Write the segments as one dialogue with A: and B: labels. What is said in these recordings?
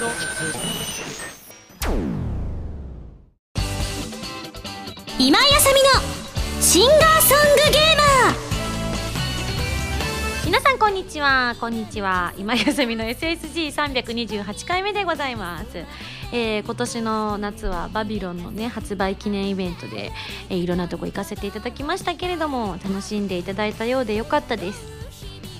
A: 今井あさみのシンガーソングゲーマー。
B: 皆さんこんにちは。こんにちは。今井あさみの SSG328 回目でございます、えー今年の夏はバビロンのね発売記念イベントで、えーいろんなとこ行かせていただきましたけれども楽しんでいただいたようでよかったです。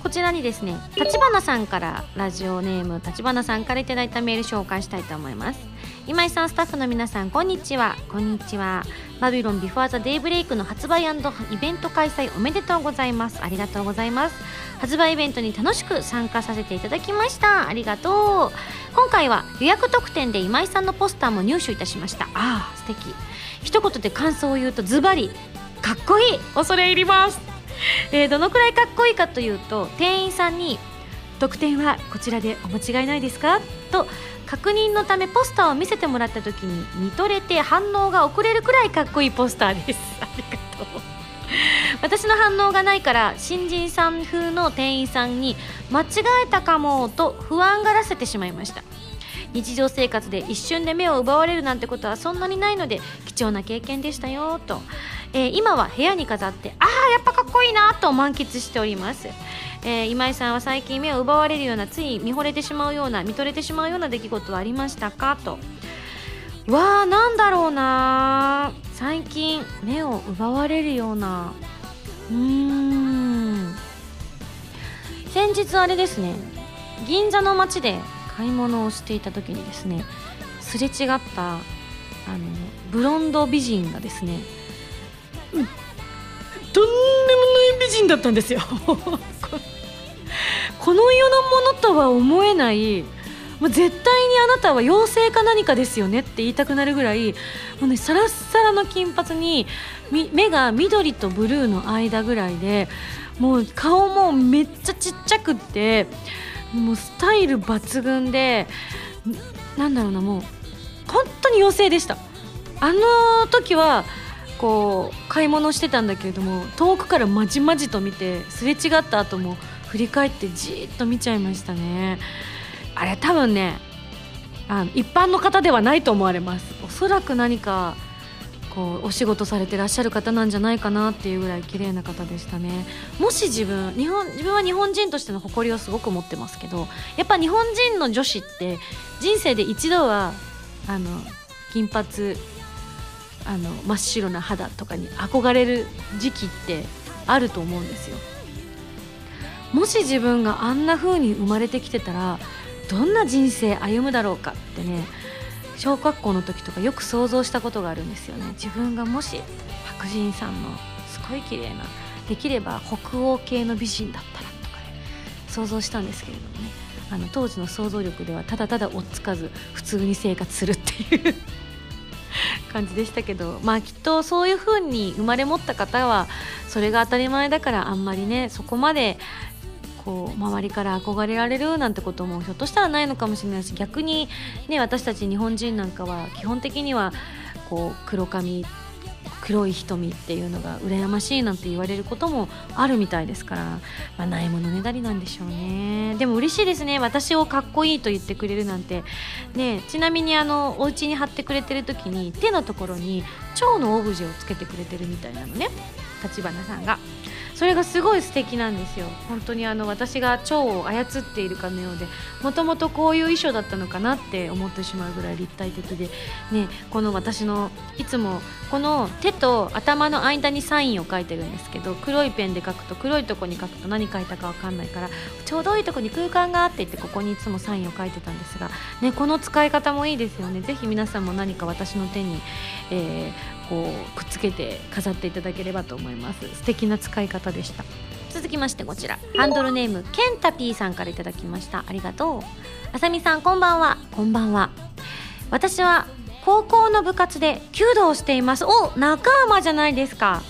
B: こちらにですね立花さんからラジオネーム立花さんからいただいたメール紹介したいと思います。今井さんスタッフの皆さんこんにちは。こんにちは。バビロンビフォーザデイブレイクの発売イベント開催おめでとうございます。ありがとうございます。発売イベントに楽しく参加させていただきました。ありがとう。今回は予約特典で今井さんのポスターも入手いたしました。あー素敵。一言で感想を言うとズバリかっこいい。恐れ入ります。えーどのくらいかっこいいかというと店員さんに「特典はこちらでお間違いないですか?」と確認のためポスターを見せてもらった時に見とれて反応が遅れるくらいかっこいいポスターです。ありがとう。私の反応がないから新人さん風の店員さんに間違えたかもと不安がらせてしまいました。日常生活で一瞬で目を奪われるなんてことはそんなにないので貴重な経験でしたよと、えー今は部屋に飾ってああやっぱかっこいいなと満喫しております、えー今井さんは最近目を奪われるようなつい見惚れてしまうような見とれてしまうような出来事はありましたかと。わあなんだろうな最近目を奪われるような。うーん。先日あれですね。銀座の街で買い物をしていた時にですねすれ違ったあのブロンド美人がですねとんでもない美人だったんですよ。この世のものとは思えない。もう絶対にあなたは妖精か何かですよねって言いたくなるぐらいもうねサラッサラの金髪に目が緑とブルーの間ぐらいでもう顔もめっちゃちっちゃくってもうスタイル抜群でなんだろうなもう本当に妖精でした。あの時はこう買い物してたんだけれども遠くからまじまじと見てすれ違った後も振り返ってじーっと見ちゃいましたね。あれ多分ねあの一般の方ではないと思われます。おそらく何かこうお仕事されてらっしゃる方なんじゃないかなっていうぐらい綺麗な方でしたね。もし自分日本自分は日本人としての誇りをすごく持ってますけどやっぱ日本人の女子って人生で一度はあの金髪あの真っ白な肌とかに憧れる時期ってあると思うんですよ。もし自分があんな風に生まれてきてたらどんな人生歩むだろうかってね小学校の時とかよく想像したことがあるんですよね。自分がもし白人さんのすごい綺麗なできれば北欧系の美人だったらとかね想像したんですけれどもね。あの当時の想像力ではただただ追っつかず普通に生活するっていう。感じでしたけどまあきっとそういう風に生まれ持った方はそれが当たり前だからあんまりねそこまでこう周りから憧れられるなんてこともひょっとしたらないのかもしれないし逆に、ね、私たち日本人なんかは基本的にはこう黒髪黒い瞳っていうのが羨ましいなんて言われることもあるみたいですから、まあ、ないものねだりなんでしょうね。でも嬉しいですね。私をかっこいいと言ってくれるなんて、ね、ちなみにあのお家に貼ってくれてる時に手のところに蝶のオブジェをつけてくれてるみたいなのね。立花さんが。それがすごい素敵なんですよ。本当にあの私が蝶を操っているかのようでもともとこういう衣装だったのかなって思ってしまうぐらい立体的でねこの私のいつもこの手と頭の間にサインを書いてるんですけど黒いペンで書くと黒いとこに書くと何書いたかわかんないからちょうどいいとこに空間があって言ってここにいつもサインを書いてたんですが、ね、この使い方もいいですよね。ぜひ皆さんも何か私の手に、えーこうくっつけて飾っていただければと思います。素敵な使い方でした。続きましてこちら。ハンドルネームケンタピーさんからいただきました。ありがとう。あさみさんこんばんは。こんばんは。私は高校の部活で弓道をしています。お仲間じゃないですか。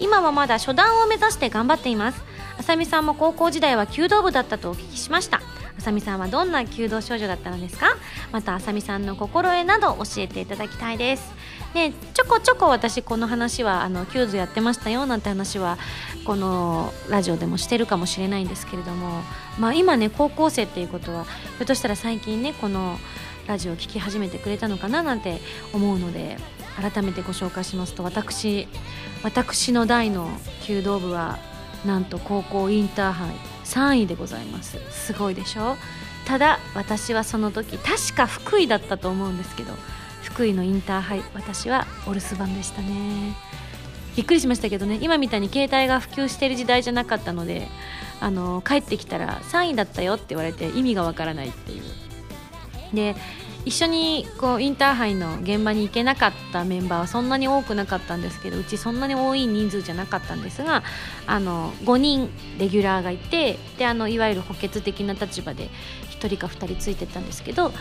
B: 今はまだ初段を目指して頑張っています。あさみさんも高校時代は弓道部だったとお聞きしました。あさみさんはどんな弓道少女だったのですか？またあさみさんの心得など教えていただきたいですねちょこちょこ私この話はあの弓道やってましたよなんて話はこのラジオでもしてるかもしれないんですけれどもまあ今ね高校生っていうことはひょっとしたら最近ねこのラジオを聴き始めてくれたのかななんて思うので改めてご紹介しますと私私の代の弓道部はなんと高校インターハイ3位でございます。すごいでしょ？ただ私はその時確か福井だったと思うんですけど福井のインターハイ私はお留守番でしたね。びっくりしましたけどね今みたいに携帯が普及してる時代じゃなかったのであの帰ってきたら3位だったよって言われて意味がわからないっていう。で一緒にこうインターハイの現場に行けなかったメンバーはそんなに多くなかったんですけどうちそんなに多い人数じゃなかったんですがあの5人レギュラーがいてであのいわゆる補欠的な立場で1人か2人ついてたんですけど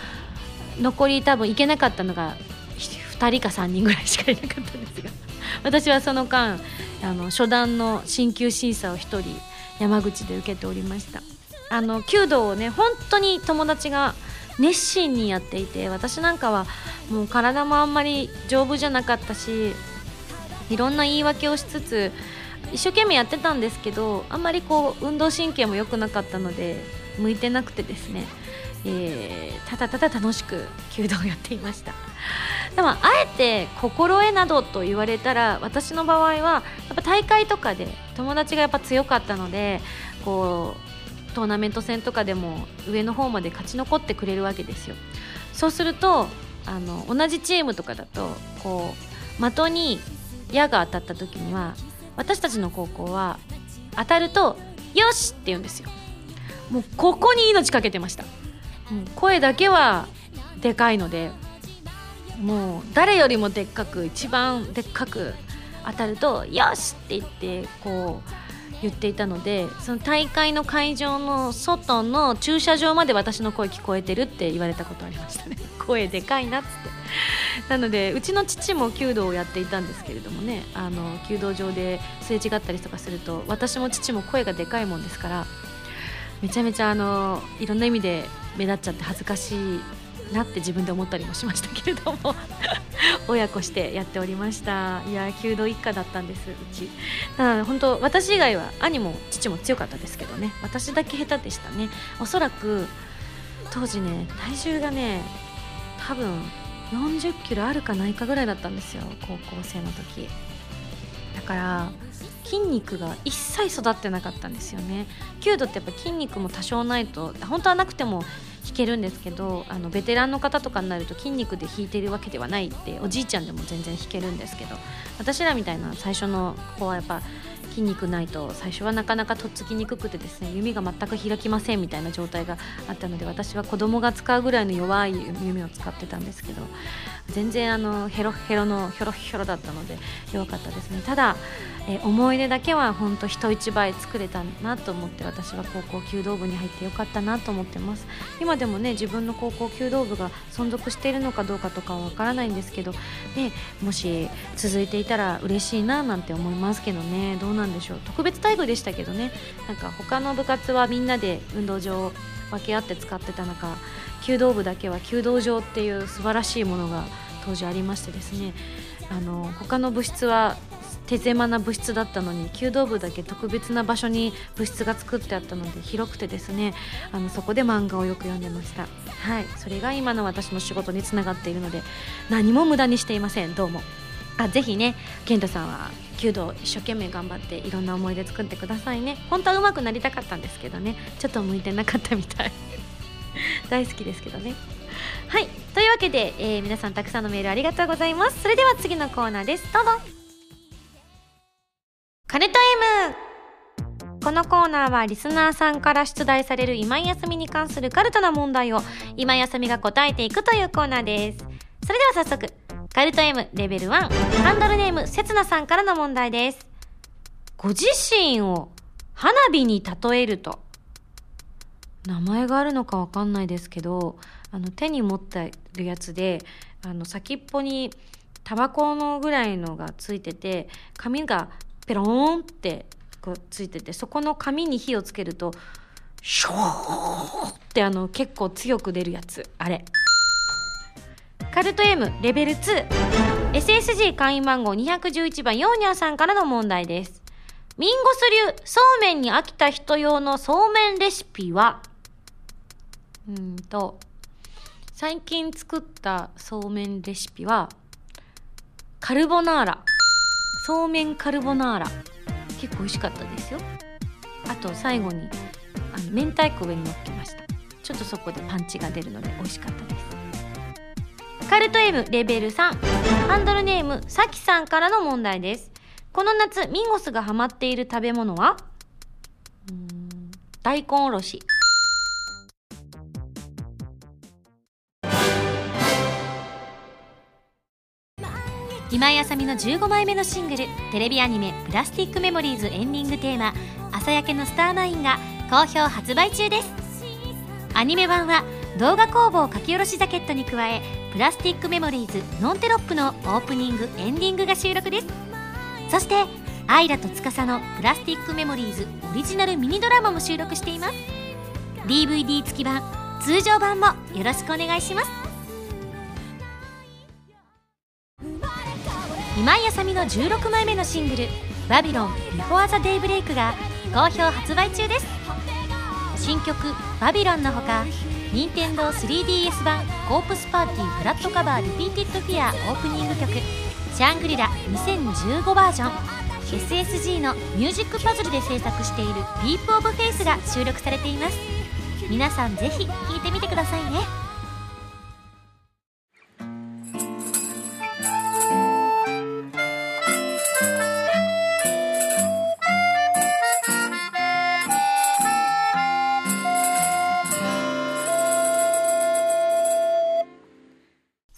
B: 残り多分行けなかったのが2人か3人ぐらいしかいなかったんですが私はその間あの初段の進級審査を1人山口で受けておりました。あの弓道をね本当に友達が熱心にやっていて私なんかはもう体もあんまり丈夫じゃなかったしいろんな言い訳をしつつ一生懸命やってたんですけどあんまりこう運動神経も良くなかったので向いてなくてですね、えー、ただただ楽しく弓道をやっていました。でもあえて心得などと言われたら私の場合はやっぱ大会とかで友達がやっぱ強かったのでこうトーナメント戦とかでも上の方まで勝ち残ってくれるわけですよ。そうするとあの同じチームとかだとこう的に矢が当たった時には私たちの高校は当たると「よし!」って言うんですよ。もうここに命かけてました。声だけはでかいのでもう誰よりもでっかく一番でっかく当たると「よし!」って言ってこう言っていたのでその大会の会場の外の駐車場まで私の声聞こえてるって言われたことありましたね 声でかいなっつってなのでうちの父も弓道をやっていたんですけれどもねあの弓道場ですれ違ったりとかすると私も父も声がでかいもんですからめちゃめちゃあのいろんな意味で目立っちゃって恥ずかしいなって自分で思ったりもしましたけれども。親子してやっておりました。いや弓道一家だったんですうち。だから本当私以外は兄も父も強かったですけどね。私だけ下手でしたね。おそらく当時ね体重がね多分40キロあるかないかぐらいだったんですよ。高校生の時。から筋肉が一切育ってなかったんですよね。弓道ってやっぱ筋肉も多少ないと本当はなくても弾けるんですけどあのベテランの方とかになると筋肉で弾いてるわけではないっておじいちゃんでも全然弾けるんですけど私らみたいな最初の子はやっぱ筋肉ないと最初はなかなかとっつきにくくてですね弓が全く開きませんみたいな状態があったので私は子供が使うぐらいの弱い弓を使ってたんですけど全然あのヘロヘロのヒョロヒョロだったので弱かったですね。ただ、え思い出だけは本当人一倍作れたなと思って私は高校弓道部に入ってよかったなと思ってます。今でもね自分の高校弓道部が存続しているのかどうかとかはわからないんですけど、ね、もし続いていたら嬉しいななんて思いますけどね。どうなんでしょう。特別待遇でしたけどね。なんか他の部活はみんなで運動場を分け合って使ってた中弓道部だけは弓道場っていう素晴らしいものが当時ありましてですね。あの他の部室は手狭な部室だったのに弓道部だけ特別な場所に部室が作ってあったので広くてですねあのそこで漫画をよく読んでました。はい。それが今の私の仕事につながっているので何も無駄にしていません。どうも。あぜひね健太さんは弓道一生懸命頑張っていろんな思い出作ってくださいね。本当は上手くなりたかったんですけどね。ちょっと向いてなかったみたい。大好きですけどね。はい。というわけで、えー、皆さんたくさんのメールありがとうございます。それでは次のコーナーです。どうぞ。カネト M このコーナーはリスナーさんから出題される今休みに関するカルトな問題を今休みが答えていくというコーナーです。それでは早速カルト M レベル1ハンドルネームせつなさんからの問題です。ご自身を花火に例えると名前があるのかわかんないですけどあの手に持ってるやつであの先っぽにタバコのぐらいのがついてて紙がペローンってこうついててそこの紙に火をつけるとショーってあの結構強く出るやつあれ。カルト M レベル 2SSG 会員番号211番ヨーニャーさんからの問題です。ミンゴス流そうめんに飽きた人用のそうめんレシピはうんと、最近作ったそうめんレシピはカルボナーラ。そうめんカルボナーラ。結構美味しかったですよ。あと最後にあの明太子上に乗っけました。ちょっとそこでパンチが出るので美味しかったです。カルト M レベル3ハンドルネームさきさんからの問題です。この夏ミンゴスがハマっている食べ物は？大根おろし。今井あさみの15枚目のシングルテレビアニメ「プラスティックメモリーズ」エンディングテーマ「朝焼けのスターマイン」が好評発売中です。アニメ版は動画工房書き下ろしジャケットに加えプラスティックメモリーズノンテロップのオープニングエンディングが収録です。そしてアイラと司のプラスティックメモリーズオリジナルミニドラマも収録しています。DVD 付き版通常版もよろしくお願いします。今井あさみの16枚目のシングル「バビロンビフォーザデイブレイクが好評発売中です。新曲「バビロン」のほか任天堂 3DS 版「コープスパーティーブラッドカバーリピーティッドフィアー」オープニング曲「シャングリラ2015バージョン」SSG のミュージックパズルで制作している「リープオブフェイス」が収録されています。皆さんぜひ聴いてみてくださいね。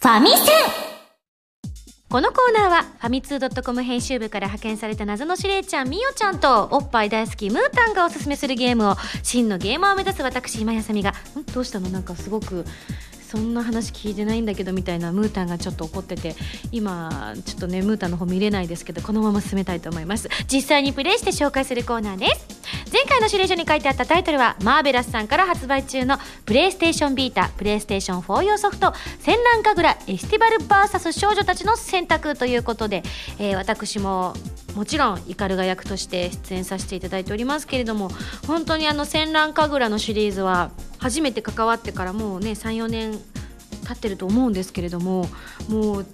A: ファミセン。
B: このコーナーはファミツー .com 編集部から派遣された謎の司令ちゃんみよちゃんとおっぱい大好きムータンがおすすめするゲームを真のゲーマーを目指す私今やさみが。ん？どうしたの？なんかすごくそんな話聞いてないんだけどみたいなムータンがちょっと怒ってて今ちょっとねムータンの方見れないですけどこのまま進めたいと思います。実際にプレイして紹介するコーナーです。前回の指令書に書いてあったタイトルはマーベラスさんから発売中のプレイステーションビータプレイステーション4用ソフト戦乱神楽エスティバル VS 少女たちの選択ということで、えー私ももちろんイカルガ役として出演させていただいておりますけれども本当にあの戦乱神楽のシリーズは初めて関わってからもうね34年経ってると思うんですけれどももう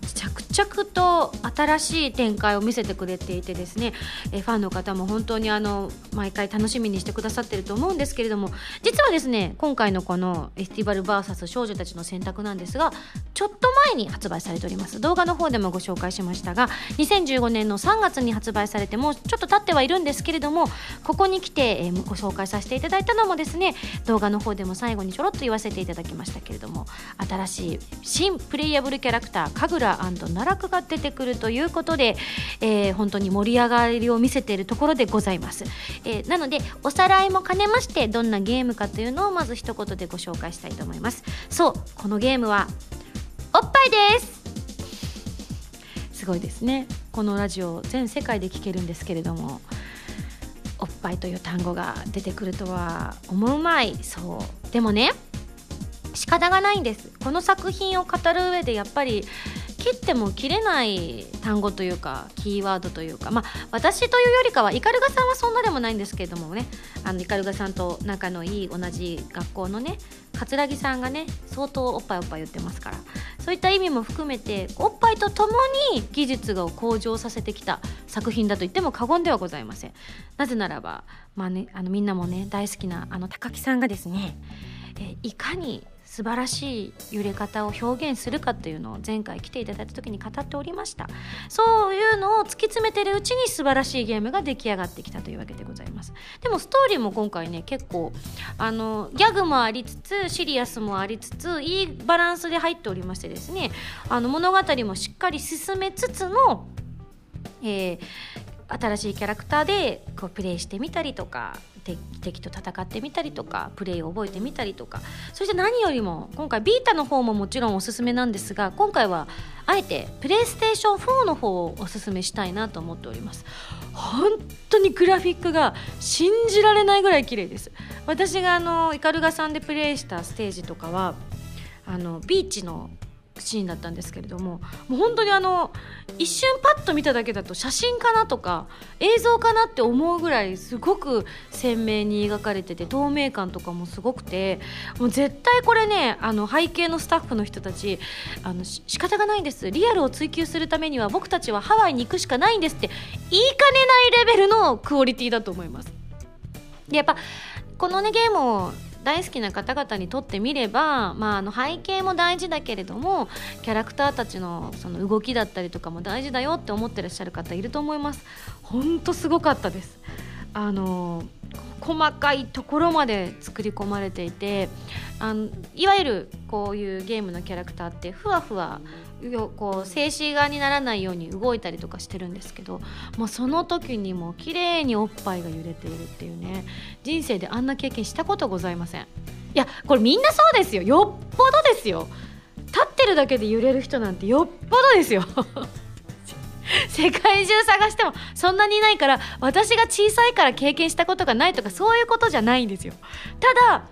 B: 着々と新しい展開を見せてくれていてですね、えファンの方も本当にあの毎回楽しみにしてくださってると思うんですけれども実はですね今回のこの「エスティバル VS 少女たちの選択」なんですがちょっと前に発売されております。動画の方でもご紹介しましたが2015年の3月に発売されてもうちょっと経ってはいるんですけれどもここに来て、えーご紹介させていただいたのもですね動画の方でも最後にちょろっと言わせていただきましたけれども新しいし新プレイヤブルキャラクター神楽奈落が出てくるということで、えー本当に盛り上がりを見せているところでございます、えーなのでおさらいも兼ねましてどんなゲームかというのをまず一言でご紹介したいと思います。そうこのゲームはおっぱいです。すごいですね。このラジオ全世界で聴けるんですけれどもおっぱいという単語が出てくるとは思うまい。そう。でもね仕方がないんです。この作品を語る上でやっぱり切っても切れない単語というかキーワードというかまあ私というよりかはイカルガさんはそんなでもないんですけれどもね。あのイカルガさんと仲のいい同じ学校のね桂木さんがね相当おっぱいおっぱい言ってますから。そういった意味も含めておっぱいとともに技術を向上させてきた作品だと言っても過言ではございません。なぜならば、まあね、あのみんなもね大好きなあの高木さんがですね、えいかに素晴らしい揺れ方を表現するかというのを前回来ていただいた時に語っておりました。そういうのを突き詰めてるうちに素晴らしいゲームが出来上がってきたというわけでございます。でもストーリーも今回ね結構あのギャグもありつつシリアスもありつついいバランスで入っておりましてですねあの物語もしっかり進めつつのえー新しいキャラクターでこうプレイしてみたりとか敵敵と戦ってみたりとかプレイを覚えてみたりとか。そして何よりも今回ビータの方ももちろんおすすめなんですが今回はあえてプレイステーション4の方をおすすめしたいなと思っております。本当にグラフィックが信じられないぐらい綺麗です。私があのイカルガさんでプレイしたステージとかはあのビーチのシーンだったんですけれどももう本当にあの一瞬パッと見ただけだと写真かなとか映像かなって思うぐらいすごく鮮明に描かれてて透明感とかもすごくてもう絶対これねあの背景のスタッフの人たちあの仕方がないんですリアルを追求するためには僕たちはハワイに行くしかないんですって言いかねないレベルのクオリティだと思います。でやっぱこのねゲームを大好きな方々にとってみれば、まあ、あの背景も大事だけれどもキャラクターたちのその動きだったりとかも大事だよって思ってらっしゃる方いると思います。本当すごかったです。あの細かいところまで作り込まれていてあのいわゆるこういうゲームのキャラクターってふわふわこう静止画にならないように動いたりとかしてるんですけどもうその時にも綺麗におっぱいが揺れているっていうね人生であんな経験したことございません。いやこれみんなそうですよ。よっぽどですよ。立ってるだけで揺れる人なんてよっぽどですよ。世界中探してもそんなにいないから私が小さいから経験したことがないとかそういうことじゃないんですよ。ただ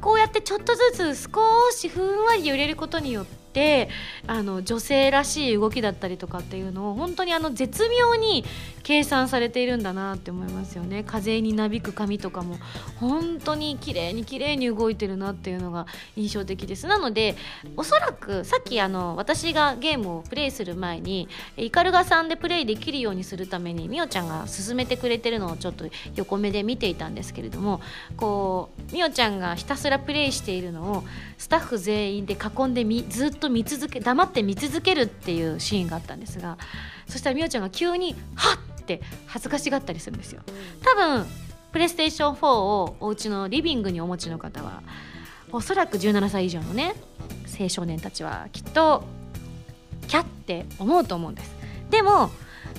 B: こうやってちょっとずつ少しふんわり揺れることによっててあの女性らしい動きだったりとかっていうのを本当にあの絶妙に計算されているんだなって思いますよね風になびく髪とかも本当に綺麗に綺麗に動いてるなっていうのが印象的ですなのでおそらくさっきあの私がゲームをプレイする前にイカルガさんでプレイできるようにするためにみおちゃんが勧めてくれてるのをちょっと横目で見ていたんですけれどもこうみおちゃんがひたすらプレイしているのをスタッフ全員で囲んでみずっと見続け黙って見続けるっていうシーンがあったんですがそしたらみおちゃんが急に「はっ!」って恥ずかしがったりするんですよ。多分プレイステーション4をお家のリビングにお持ちの方はおそらく17歳以上のね青少年たちはきっとキャって思うと思うんです。でも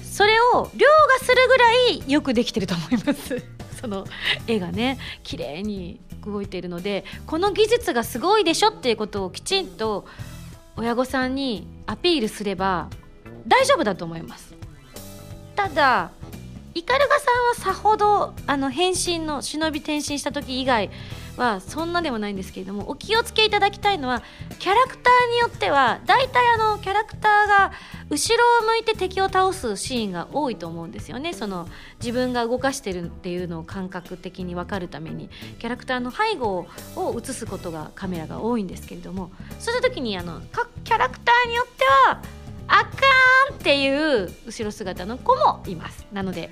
B: それを凌駕するぐらいよくできてると思います。その絵がね綺麗に動いているのでこの技術がすごいでしょっていうことをきちんと親御さんにアピールすれば大丈夫だと思います。ただイカルガさんはさほどあの変身の忍び転身した時以外はそんなでもないんですけれどもお気をつけいただきたいのはキャラクターによっては大体あのキャラクターが後ろを向いて敵を倒すシーンが多いと思うんですよね。その自分が動かしてるっていうのを感覚的に分かるためにキャラクターの背後を映すことがカメラが多いんですけれどもそういう時にあの各キャラクターによってはあかんっていう後ろ姿の子もいます。なので、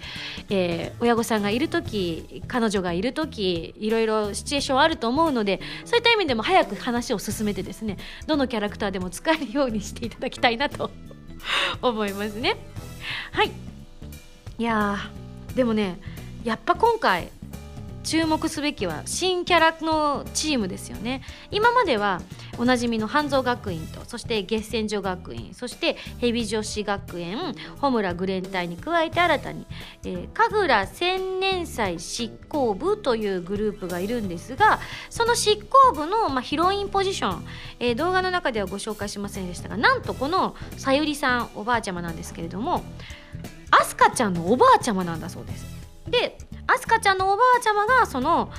B: えー、親御さんがいる時彼女がいる時いろいろシチュエーションあると思うのでそういった意味でも早く話を進めてですねどのキャラクターでも使えるようにしていただきたいなと思いますね。はい。いやでもねやっぱ今回注目すべきは新キャラのチームですよね今まではおなじみの半蔵学院とそして月泉女学院そして蛇女子学園穂村グレン隊に加えて新たに、えー、神楽千年祭執行部というグループがいるんですがその執行部の、まあ、ヒロインポジション、えー、動画の中ではご紹介しませんでしたがなんとこのさゆりさんおばあちゃまなんですけれどもアスカちゃんのおばあちゃまなんだそうです。でアスカちゃんのおばあちゃまがその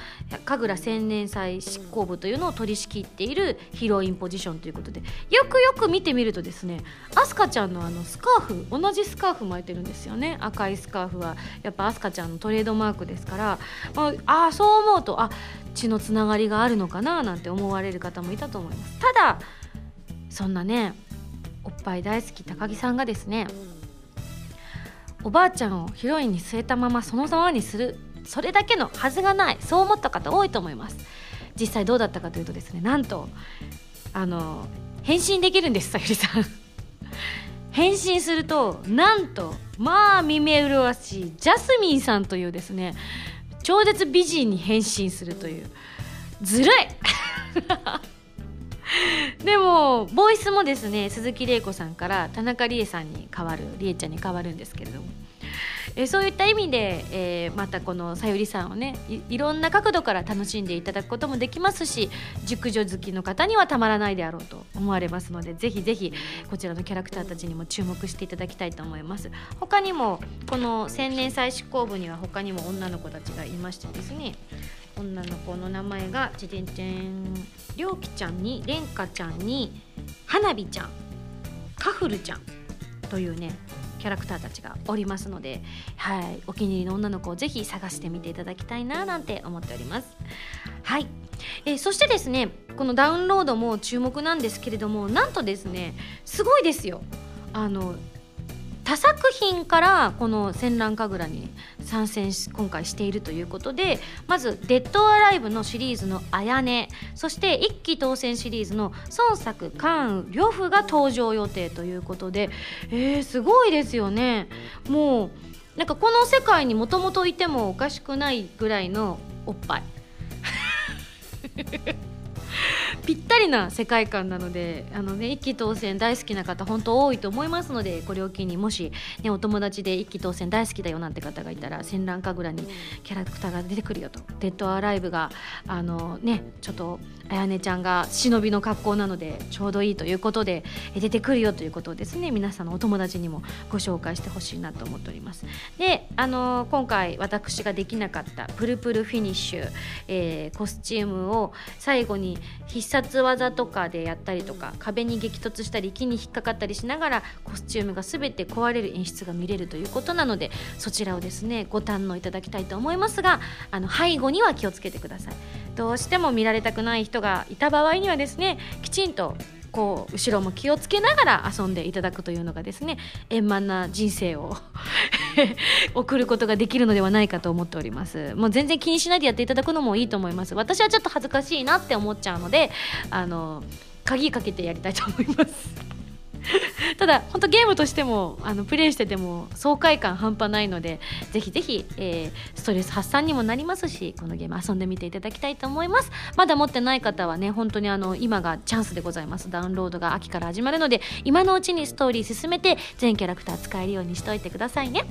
B: 神楽千年祭執行部というのを取り仕切っているヒロインポジションということでよくよく見てみるとですねアスカちゃんのあのスカーフ同じスカーフ巻いてるんですよね。赤いスカーフはやっぱアスカちゃんのトレードマークですから、まあ、あそう思うとあ血のつながりがあるのかななんて思われる方もいたと思います。ただそんなねおっぱい大好き高木さんがですねおばあちゃんをヒロインに据えたままそのままにするそれだけのはずがないそう思った方多いと思います。実際どうだったかというとですねなんとあの変身できるんですさゆりさん。変身するとなんとまあ見目麗しいジャスミンさんというですね超絶美人に変身するという。ずるい。でもボイスもですね鈴木玲子さんから田中理恵さんに変わる理恵ちゃんに変わるんですけれども。えそういった意味で、えー、またこのさゆりさんをねいろんな角度から楽しんでいただくこともできますし熟女好きの方にはたまらないであろうと思われますのでぜひぜひこちらのキャラクターたちにも注目していただきたいと思います。他にもこの千年祭執行部には他にも女の子たちがいましてですね女の子の名前がちでんちんりょうきちゃんにれんかちゃんに花火ちゃんカフルちゃんというねキャラクターたちがおりますので、はい、お気に入りの女の子をぜひ探してみていただきたいななんて思っております。はい、えー、そしてですねこのダウンロードも注目なんですけれどもなんとですねすごいですよあの他作品からこの戦乱神楽に参戦し今回しているということでまず「デッド・アライブ」のシリーズの「あやね」そして一期当選シリーズの孫作関羽呂布が登場予定ということでえー、すごいですよね。もうなんかこの世界にもともといてもおかしくないぐらいのおっぱい。ぴったりな世界観なのであの、ね、一騎当千大好きな方本当多いと思いますのでこれを機にもし、ね、お友達で一騎当千大好きだよなんて方がいたら閃乱カグラにキャラクターが出てくるよと。デッドオアアライブがあの、ね、ちょっとあやねちゃんが忍びの格好なのでちょうどいいということで出てくるよということをですね。皆さんのお友達にもご紹介してほしいなと思っております。であの今回私ができなかったプルプルフィニッシュ、えー、コスチュームを最後に必殺技とかでやったりとか壁に激突したり木に引っかかったりしながらコスチュームが全て壊れる演出が見れるということなのでそちらをですねご堪能いただきたいと思いますがあの背後には気をつけてください。どうしても見られたくない人がいた場合にはですねきちんとこう後ろも気をつけながら遊んでいただくというのがですね円満な人生を 送ることができるのではないかと思っております。もう全然気にしないでやっていただくのもいいと思います。私はちょっと恥ずかしいなって思っちゃうのであの鍵かけてやりたいと思います。ただ本当ゲームとしてもあのプレイしてても爽快感半端ないのでぜひぜひ、えー、ストレス発散にもなりますしこのゲーム遊んでみていただきたいと思います。まだ持ってない方はね本当にあの今がチャンスでございます。ダウンロードが秋から始まるので今のうちにストーリー進めて全キャラクター使えるようにしておいてくださいね。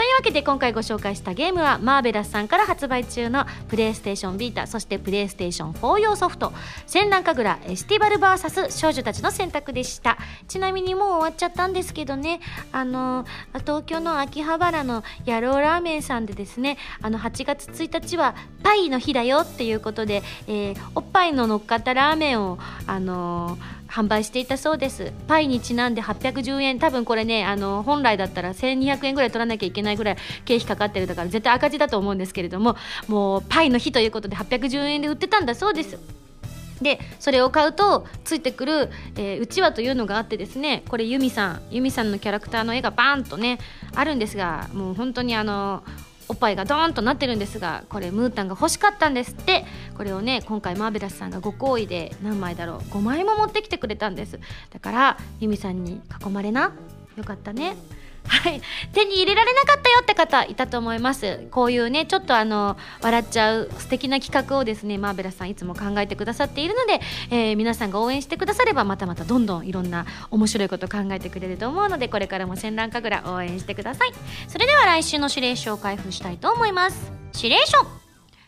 B: というわけで今回ご紹介したゲームはマーベラスさんから発売中のプレイステーションビータそしてプレイステーション4用ソフト「戦乱神楽エスティバル VS 少女たちの選択」でした。ちなみにもう終わっちゃったんですけどねあの東京の秋葉原の野郎ラーメンさんでですねあの8月1日はパイの日だよっていうことで、えー、おっぱいの乗っかったラーメンをあのー販売していたそうです。パイにちなんで810円。多分これねあの本来だったら1200円ぐらい取らなきゃいけないぐらい経費かかってるだから絶対赤字だと思うんですけれどももうパイの日ということで810円で売ってたんだそうです。でそれを買うとついてくる、え、うちわというのがあってですねこれユミさんユミさんのキャラクターの絵がバーンとねあるんですがもう本当にあのおっぱいがドーンとなってるんですがこれムータンが欲しかったんですって。これをね今回マーベラスさんがご好意で何枚だろう5枚も持ってきてくれたんです。だからユミさんに囲まれな。よかったね。はい。手に入れられなかったよって方いたと思います。こういうねちょっとあの笑っちゃう素敵な企画をですねマーベラさんいつも考えてくださっているので、えー、皆さんが応援してくださればまたまたどんどんいろんな面白いこと考えてくれると思うのでこれからも戦乱神楽応援してください。それでは来週の指令書を開封したいと思います。指令書。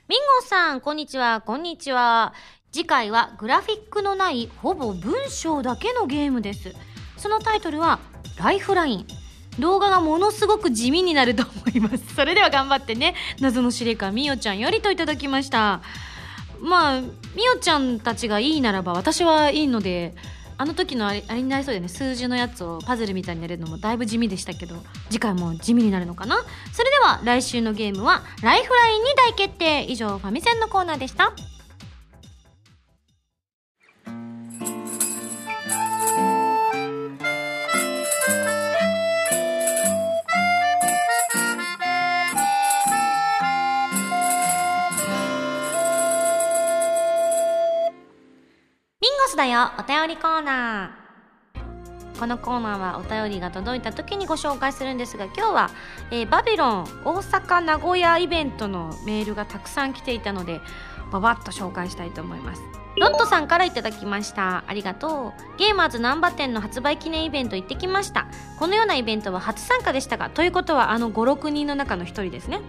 B: ミンゴさんこんにちは。こんにちは。次回はグラフィックのないほぼ文章だけのゲームです。そのタイトルはライフライン。動画がものすごく地味になると思います。それでは頑張ってね。謎の司令官みおちゃんよりといただきました。まあみおちゃんたちがいいならば私はいいのであの時のあれあれになりそうでね。数字のやつをパズルみたいにやるのもだいぶ地味でしたけど次回も地味になるのかな？それでは来週のゲームはライフラインに大決定。以上ファミセンのコーナーでした。スだよお便りコーナー。このコーナーはお便りが届いた時にご紹介するんですが今日は、えー、バビロン大阪名古屋イベントのメールがたくさん来ていたのでババッと紹介したいと思います。ロットさんからいただきました。ありがとう。ゲーマーズ難波店の発売記念イベント行ってきました。このようなイベントは初参加でしたがということはあの56人の中の1人ですね、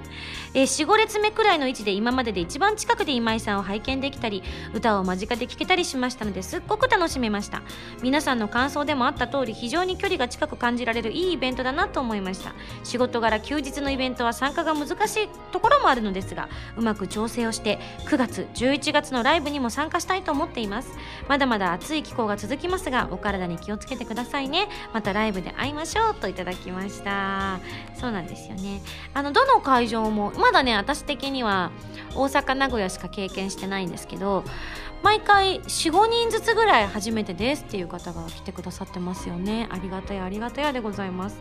B: えー、45列目くらいの位置で今までで一番近くで今井さんを拝見できたり歌を間近で聴けたりしましたのですっごく楽しめました。皆さんの感想でもあった通り非常に距離が近く感じられるいいイベントだなと思いました。仕事柄休日のイベントは参加が難しいところもあるのですがうまく調整をして9月月11月のライブにも参加したたいと思っています。まだまだ暑い気候が続きますがお体に気をつけてくださいね。またライブで会いましょうといただきました。そうなんですよね。あのどの会場もまだね私的には大阪名古屋しか経験してないんですけど毎回45人ずつぐらい初めてですっていう方が来てくださってますよね。ありがたいありがたやでございます。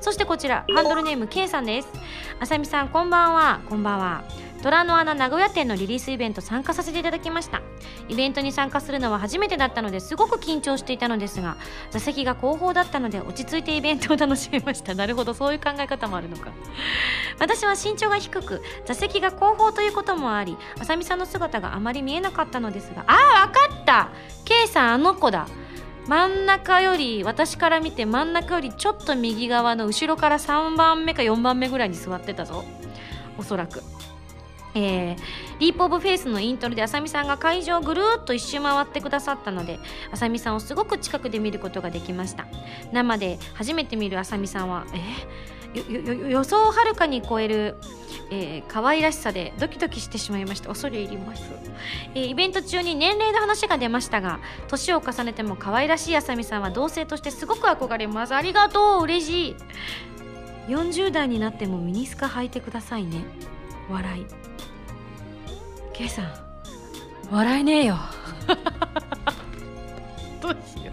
B: そしてこちらハンドルネーム K さんです。あさみさんこんばんは。こんばんは。虎の穴名古屋店のリリースイベント参加させていただきました。イベントに参加するのは初めてだったのですごく緊張していたのですが座席が後方だったので落ち着いてイベントを楽しめました。なるほどそういう考え方もあるのか。私は身長が低く座席が後方ということもありあさみさんの姿があまり見えなかったのですがああ分かった！K さんあの子だ。真ん中より私から見て真ん中よりちょっと右側の後ろから3番目か4番目ぐらいに座ってたぞ。おそらく。えー、リープオブフェイスのイントロであさみさんが会場をぐるっと一周回ってくださったのであさみさんをすごく近くで見ることができました。生で初めて見るあさみさんはえー、予想をはるかに超える、えー、可愛らしさでドキドキしてしまいました。恐れ入ります、えー、イベント中に年齢の話が出ましたが年を重ねても可愛らしいあさみさんは同性としてすごく憧れます。ありがとう嬉しい。40代になってもミニスカ履いてくださいね。笑い。K さん笑えねえよ。どうしよ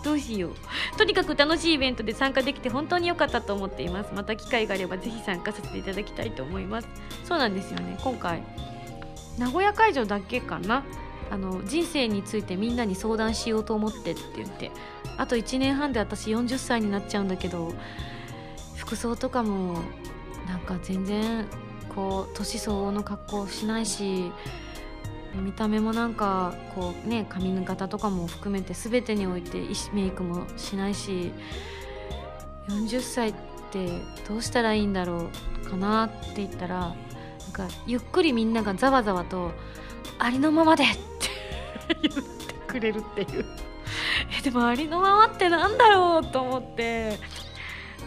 B: う。どうしよう。とにかく楽しいイベントで参加できて本当に良かったと思っています。また機会があればぜひ参加させていただきたいと思います。そうなんですよね。今回名古屋会場だけかな。あの人生についてみんなに相談しようと思ってって言って。あと1年半で私40歳になっちゃうんだけど服装とかもなんか全然こう年相応の格好しないし見た目もなんかこうね髪型とかも含めて全てにおいてメイクもしないし40歳ってどうしたらいいんだろうかなって言ったらなんかゆっくりみんながざわざわと「ありのままで!」って 言ってくれるっていうえでもありのままってなんだろうと思って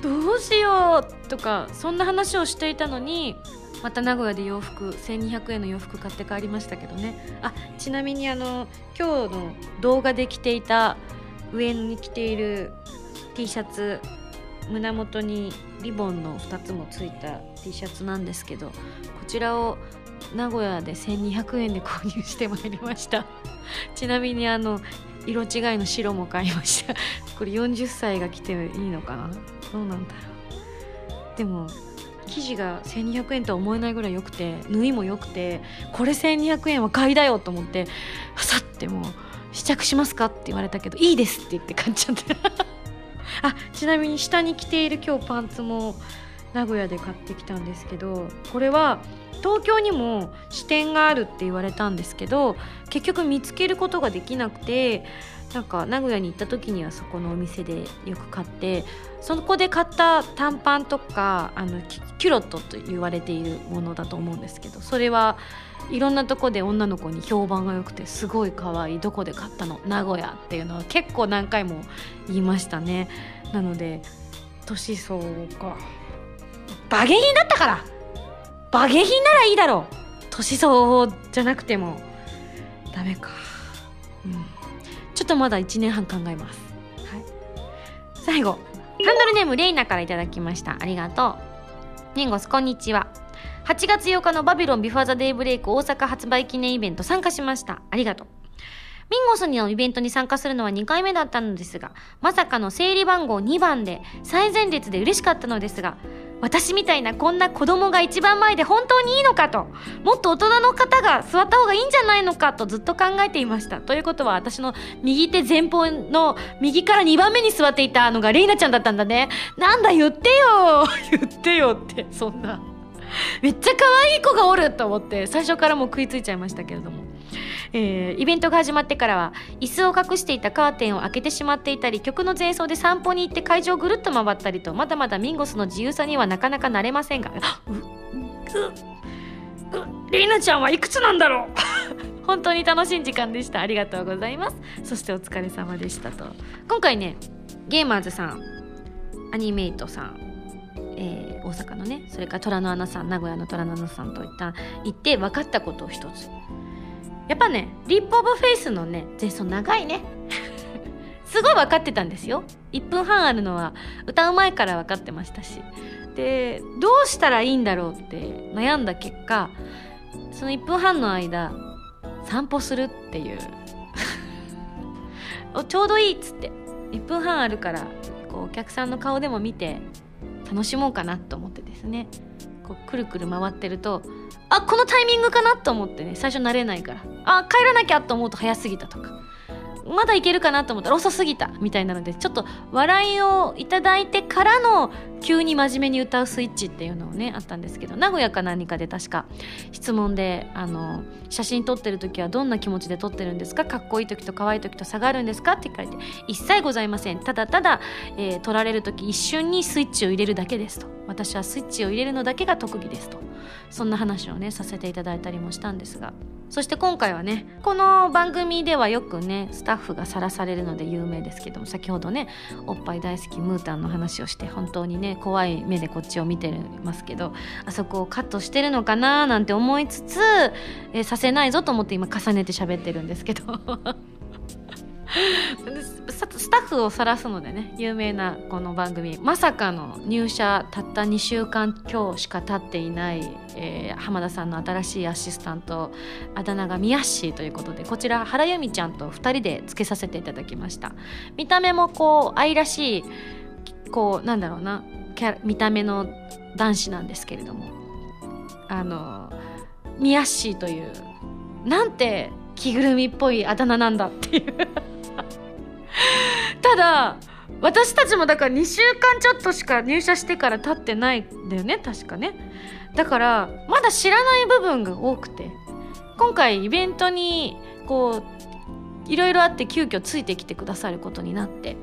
B: どうしようとかそんな話をしていたのにまた名古屋で洋服1200円の洋服買って帰りましたけどね。あちなみにあの今日の動画で着ていた上に着ている T シャツ胸元にリボンの2つもついた T シャツなんですけどこちらを名古屋で1200円で購入してまいりました。ちなみにあの色違いの白も買いました。これ40歳が着ていいのかな？どうなんだろう。でも生地が1200円とは思えないぐらい良くて縫いも良くてこれ1200円は買いだよと思ってさってもう試着しますかって言われたけどいいですって言って買っちゃって。あちなみに下に着ている今日パンツも名古屋で買ってきたんですけどこれは東京にも支店があるって言われたんですけど結局見つけることができなくてなんか名古屋に行った時にはそこのお店でよく買ってそこで買った短パンとかあのキュロットと言われているものだと思うんですけどそれはいろんなとこで女の子に評判が良くてすごい可愛いどこで買ったの？名古屋っていうのは結構何回も言いましたね。なので年相応か。バゲ品だったから！バゲ品ならいいだろう！年相応じゃなくてもダメか。ちょっとまだ1年半考えます、はい、最後ハンドルネームレイナから頂きました。ありがとう。ニンゴスこんにちは。8月8日のバビロンビフォーザデイブレイク大阪発売記念イベント参加しました。ありがとうミンゴスのイベントに参加するのは2回目だったのですが、まさかの整理番号2番で最前列で嬉しかったのですが、私みたいなこんな子供が一番前で本当にいいのかともっと大人の方が座った方がいいんじゃないのかとずっと考えていました。ということは私の右手前方の右から2番目に座っていたのがレイナちゃんだったんだね。なんだ言ってよ。言ってよってそんな。めっちゃ可愛い子がおると思って最初からもう食いついちゃいましたけれども。えー、イベントが始まってからは椅子を隠していたカーテンを開けてしまっていたり曲の前奏で散歩に行って会場をぐるっと回ったりとまだまだミンゴスの自由さにはなかなかなれませんが。レイナちゃんはいくつなんだろう？本当に楽しい時間でした。ありがとうございます。そしてお疲れ様でしたと。今回ねゲーマーズさんアニメイトさんえー、大阪のねそれから虎の穴さん名古屋の虎の穴さんといった行って分かったことを一つやっぱねリープ・オブ・フェイスのね前奏長いね。すごい分かってたんですよ。1分半あるのは歌う前から分かってましたし。でどうしたらいいんだろうって悩んだ結果その1分半の間散歩するっていう。ちょうどいいっつって。1分半あるからこうお客さんの顔でも見て楽しもうかなと思ってですね。こうくるくる回ってるとあこのタイミングかなと思ってね。最初慣れないから。あ帰らなきゃと思うと早すぎたとか。まだいけるかなと思ったら遅すぎたみたいなのでちょっと笑いをいただいてからの急に真面目に歌うスイッチっていうのをねあったんですけど名古屋か何かで確か質問であの写真撮ってる時はどんな気持ちで撮ってるんですか？かっこいい時と可愛い時と差があるんですか？って書いて一切ございません。ただただ、えー、撮られる時一瞬にスイッチを入れるだけですと。私はスイッチを入れるのだけが特技ですと。そんな話をねさせていただいたりもしたんですが。そして今回はねこの番組ではよくねスタッフがさらされるので有名ですけども先ほどねおっぱい大好きムータンの話をして本当にね怖い目でこっちを見てますけどあそこをカットしてるのかななんて思いつつ、えさせないぞと思って今重ねて喋ってるんですけど。スタッフを晒すのでね有名なこの番組まさかの入社たった2週間今日しか経っていない、えー、浜田さんの新しいアシスタントあだ名がミヤッシーということでこちら原由美ちゃんと2人でつけさせていただきました。見た目もこう愛らしいこうなんだろうなキャ見た目の男子なんですけれども。あのミヤッシーというなんて着ぐるみっぽいあだ名なんだっていう。ただ私たちもだから2週間ちょっとしか入社してから経ってないんだよね確かね。だからまだ知らない部分が多くて。今回イベントにこういろいろあって急遽ついてきてくださることになって。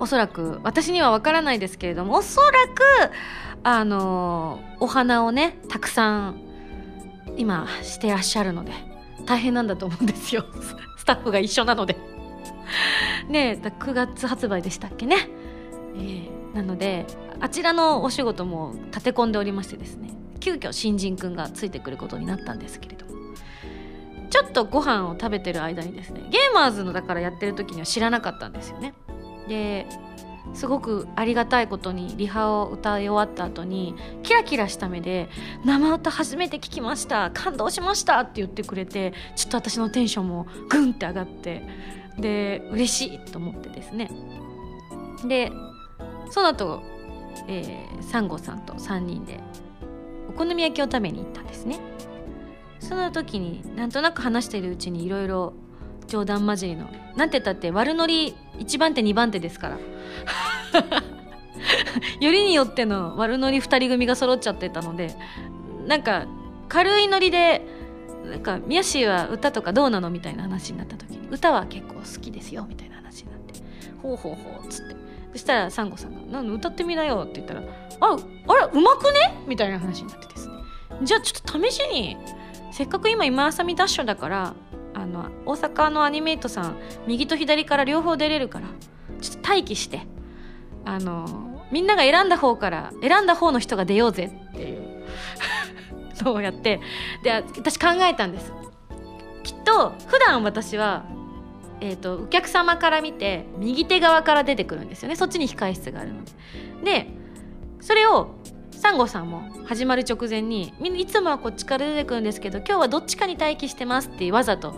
B: おそらく私には分からないですけれどもおそらくあのお花をねたくさん今してらっしゃるので大変なんだと思うんですよ。スタッフが一緒なので。ねえ9月発売でしたっけね、えー、なのであちらのお仕事も立て込んでおりましてですね急遽新人くんがついてくることになったんですけれども。ちょっとご飯を食べてる間にですねゲーマーズのだからやってる時には知らなかったんですよね。ですごくありがたいことにリハを歌い終わった後にキラキラした目で「生歌初めて聞きました感動しました」って言ってくれてちょっと私のテンションもグンって上がってで嬉しいと思ってですね。でその後、えー、サンゴさんと3人でお好み焼きを食べに行ったんですね。その時になんとなく話しているうちにいろいろ冗談交じりの。なんて言ったって悪ノリ1番手2番手ですから。よりによっての悪ノリ2人組が揃っちゃってたのでなんか軽いノリでなんか宮氏は歌とかどうなのみたいな話になった時に歌は結構好きですよみたいな話になってほうほうほうっつって。そしたらサンゴさんが「なん歌ってみなよ」って言ったら「ああらうまくね?」みたいな話になってですねじゃあちょっと試しにせっかく今今あさみダッシュだからあの大阪のアニメイトさん右と左から両方出れるからちょっと待機して。あのみんなが選んだ方から選んだ方の人が出ようぜっていう。のをやって。で私考えたんです。きっと普段私は、えーと、お客様から見て右手側から出てくるんですよね。そっちに控え室があるので。でそれをサンゴさんも始まる直前にみんないつもはこっちから出てくるんですけど今日はどっちかに待機してますってわざと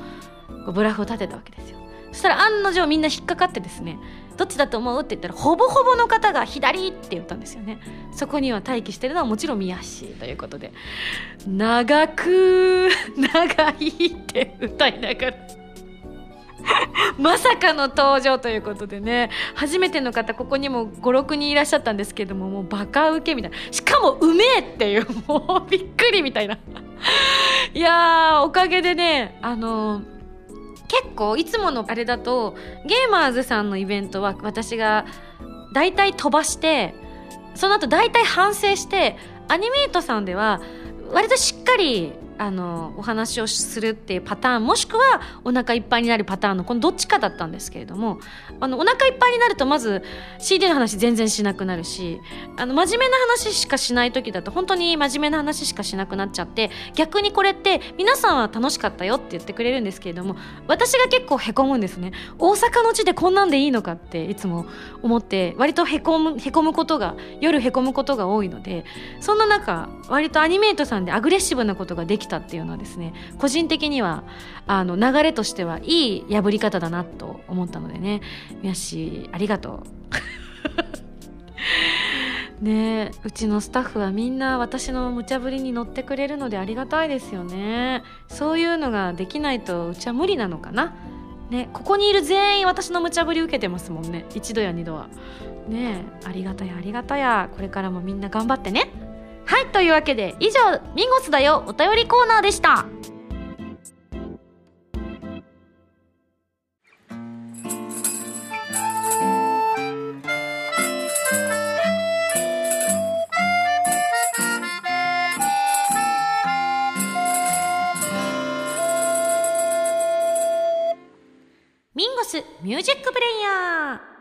B: ブラフを立てたわけですよ。そしたら案の定みんな引っかかってですねどっちだと思うって言ったらほぼほぼの方が左って言ったんですよね。そこには待機してるのはもちろん宮氏ということで長く長いって歌いながら。まさかの登場ということでね。初めての方ここにも56人いらっしゃったんですけどももうバカウケみたいな。しかもうめえっていうもうびっくりみたいな。いやーおかげでねあのー結構いつものあれだとゲーマーズさんのイベントは私が大体飛ばしてその後大体反省してアニメイトさんでは割としっかりあのお話をするっていうパターンもしくはお腹いっぱいになるパターンのこのどっちかだったんですけれどもあのお腹いっぱいになるとまず CD の話全然しなくなるしあの真面目な話しかしない時だと本当に真面目な話しかしなくなっちゃって逆にこれって皆さんは楽しかったよって言ってくれるんですけれども私が結構へこむんですね。大阪の地でこんなんでいいのかっていつも思って割とへこむへこむことが夜へこむことが多いのでそんな中割とアニメートさんでアグレッシブなことができたっていうのはですね個人的にはあの流れとしてはいい破り方だなと思ったのでね。宮氏ありがとう。ねうちのスタッフはみんな私の無茶ぶりに乗ってくれるのでありがたいですよね。そういうのができないとうちは無理なのかな。ねここにいる全員私の無茶ぶり受けてますもんね。一度や二度は。ねありがたやありがたや。これからもみんな頑張ってね。はいというわけで以上「ミンゴスだよお便りコーナー」でした。ミンゴスミュージックプレイヤー。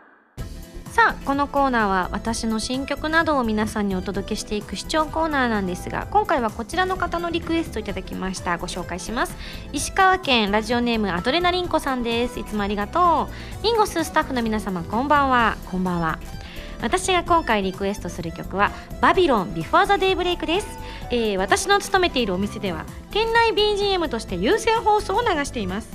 B: さあこのコーナーは私の新曲などを皆さんにお届けしていく視聴コーナーなんですが今回はこちらの方のリクエストいただきました。ご紹介します。石川県ラジオネームアドレナリンコさんです。いつもありがとう。ミンゴススタッフの皆様こんばんは。こんばんは。私が今回リクエストする曲は「バビロンビフォーザデイブレイクです、えー私の勤めているお店では店内 BGM として有線放送を流しています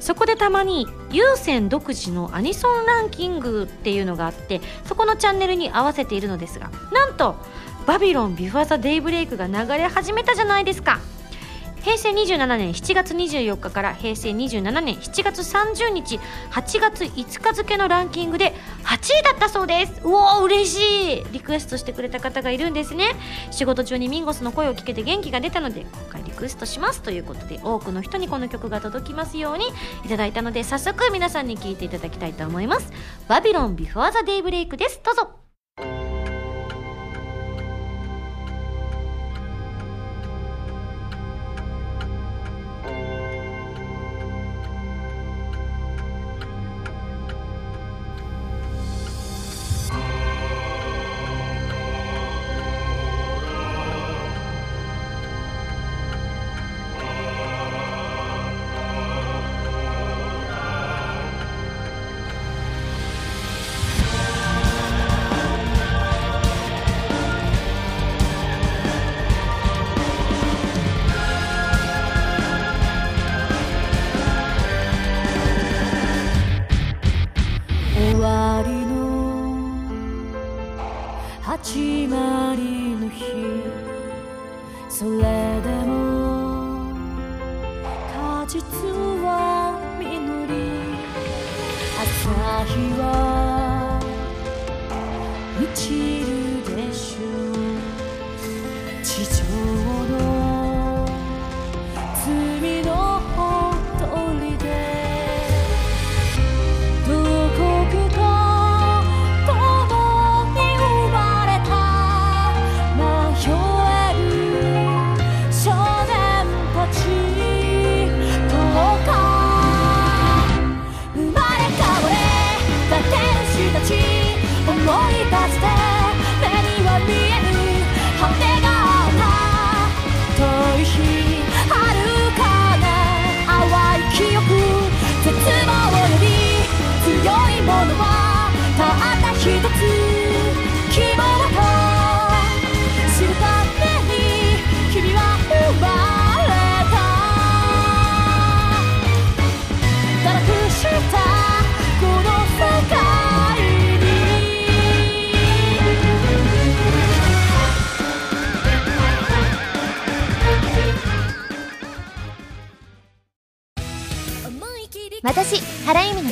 B: そこでたまに有線独自のアニソンランキングっていうのがあってそこのチャンネルに合わせているのですがなんと「バビロンビファーザデイブレイクが流れ始めたじゃないですか。平成27年7月24日から平成27年7月30日8月5日付のランキングで8位だったそうです。うおー嬉しい。リクエストしてくれた方がいるんですね。仕事中にミンゴスの声を聞けて元気が出たので今回リクエストしますということで多くの人にこの曲が届きますようにいただいたので早速皆さんに聴いていただきたいと思います。バビロンビフォーザデイブレイクです。どうぞ。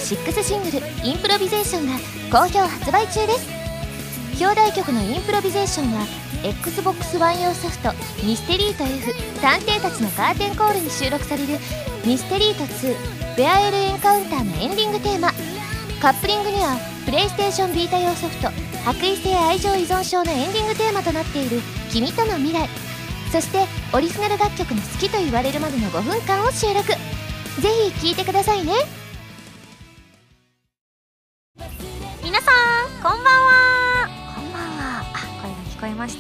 A: 6シングル「インプロビゼーション」が好評発売中です。表題曲の「インプロビゼーション」は XBOX One 用ソフト「ミステリート F 探偵たちのカーテンコール」に収録される「ミステリート2ベアエルエンカウンター」のエンディングテーマ。カップリングにはプレイステーションビータ用ソフト「白衣性愛情依存症」のエンディングテーマとなっている「君との未来」そしてオリジナル楽曲の好きと言われるまでの5分間を収録。ぜひ聴いてくださいね。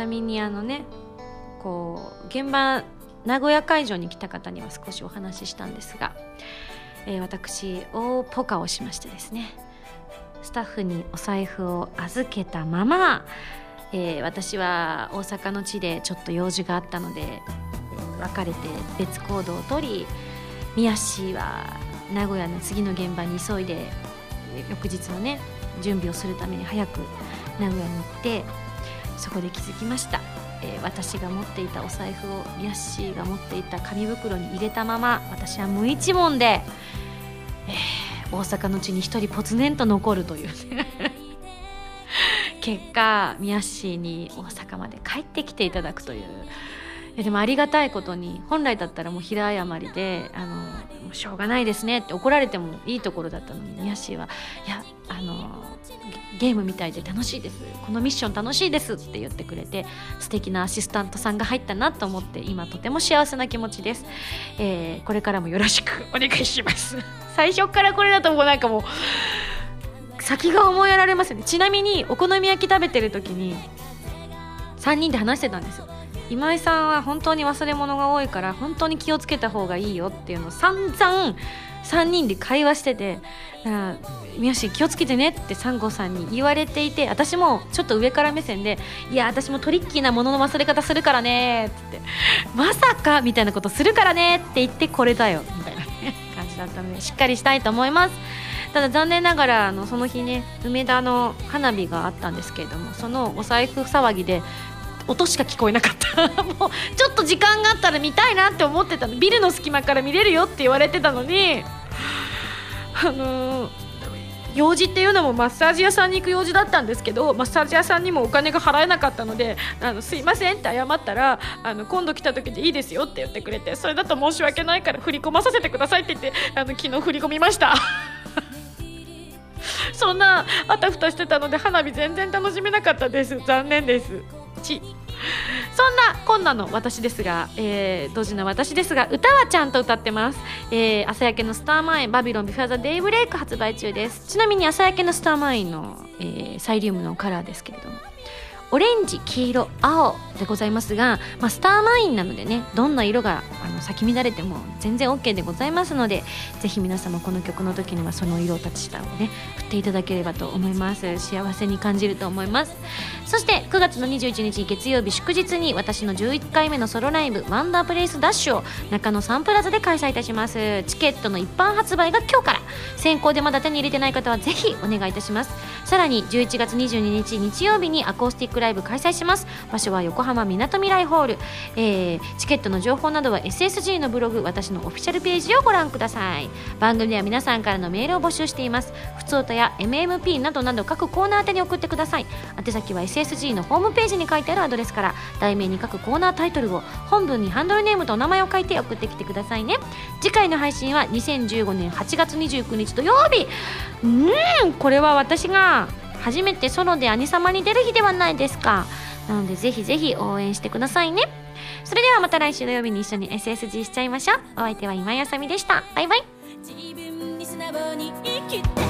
B: なみにあのねこう現場名古屋会場に来た方には少しお話ししたんですが、えー私大ポカをしましてですねスタッフにお財布を預けたまま、えー私は大阪の地でちょっと用事があったので別れて別行動をとり宮氏は名古屋の次の現場に急いで翌日のね準備をするために早く名古屋に行ってそこで気づきました、えー私が持っていたお財布をミヤッシーが持っていた紙袋に入れたまま私は無一文で、えー大阪の地に一人ぽつねんと残るというね。結果ミヤッシーに大阪まで帰ってきていただくという。えでもありがたいことに本来だったらもう平謝りであのもうしょうがないですねって怒られてもいいところだったのにミヤシーはいやあのゲゲームみたいで楽しいです。このミッション楽しいですって言ってくれて素敵なアシスタントさんが入ったなと思って今とても幸せな気持ちです、えーこれからもよろしくお願いします。最初からこれだともうなんかもう先が思いやられますよね。ちなみにお好み焼き食べてる時に3人で話してたんですよ。今井さんは本当に忘れ物が多いから本当に気をつけた方がいいよっていうのを散々3人で会話しててだから宮氏気をつけてねってサンゴさんに言われていて私もちょっと上から目線でいや私もトリッキーなものの忘れ方するからねって。ってまさかみたいなことするからねって言ってこれだよ。みたいな、感じだったのでしっかりしたいと思います。ただ残念ながらあのその日ね梅田の花火があったんですけれどもそのお財布騒ぎで音しか聞こえなかった。もうちょっと時間があったら見たいなって思ってた。のビルの隙間から見れるよって言われてたのに。あのー用事っていうのもマッサージ屋さんに行く用事だったんですけどマッサージ屋さんにもお金が払えなかったのであのすいませんって謝ったらあの今度来た時でいいですよって言ってくれてそれだと申し訳ないから振り込まさせてくださいって言ってあの昨日振り込みました。そんなあたふたしてたので花火全然楽しめなかったです。残念です。ち。そんなこんなの私ですが、えー、ドジな私ですが歌はちゃんと歌ってます、えー、朝焼けのスターマインバビロンビファーザデイブレイク発売中です。ちなみに朝焼けのスターマインの、えーサイリウムのカラーですけれども。オレンジ黄色青でございますが、まあ、スターマインなのでねどんな色があの咲き乱れても全然 OK でございますのでぜひ皆様この曲の時にはその色たち下をね振っていただければと思います。幸せに感じると思います。そして9月の21日月曜日祝日に私の11回目のソロライブ「ワンダープレイスダッシュ」を中野サンプラザで開催いたします。チケットの一般発売が今日から。先行でまだ手に入れてない方はぜひお願いいたします。さらに11月22日日曜日にアコースティックライブ開催します。場所は横浜みなとみらいホール、えーチケットの情報などは SSG のブログ私のオフィシャルページをご覧ください。番組では皆さんからのメールを募集しています。ふつおたや MMP などなど各コーナー宛てに送ってください。宛先は SSG のホームページに書いてあるアドレスから題名に各コーナータイトルを本文にハンドルネームとお名前を書いて送ってきてくださいね。次回の配信は2015年8月29日土曜日。うんこれは私が初めてソロで兄様に出る日ではないですか。なのでぜひぜひ応援してくださいね。それではまた来週土曜日に一緒に SSG しちゃいましょう。お相手は今井あさみでした。バイバイ。
C: 自分に素直に生きて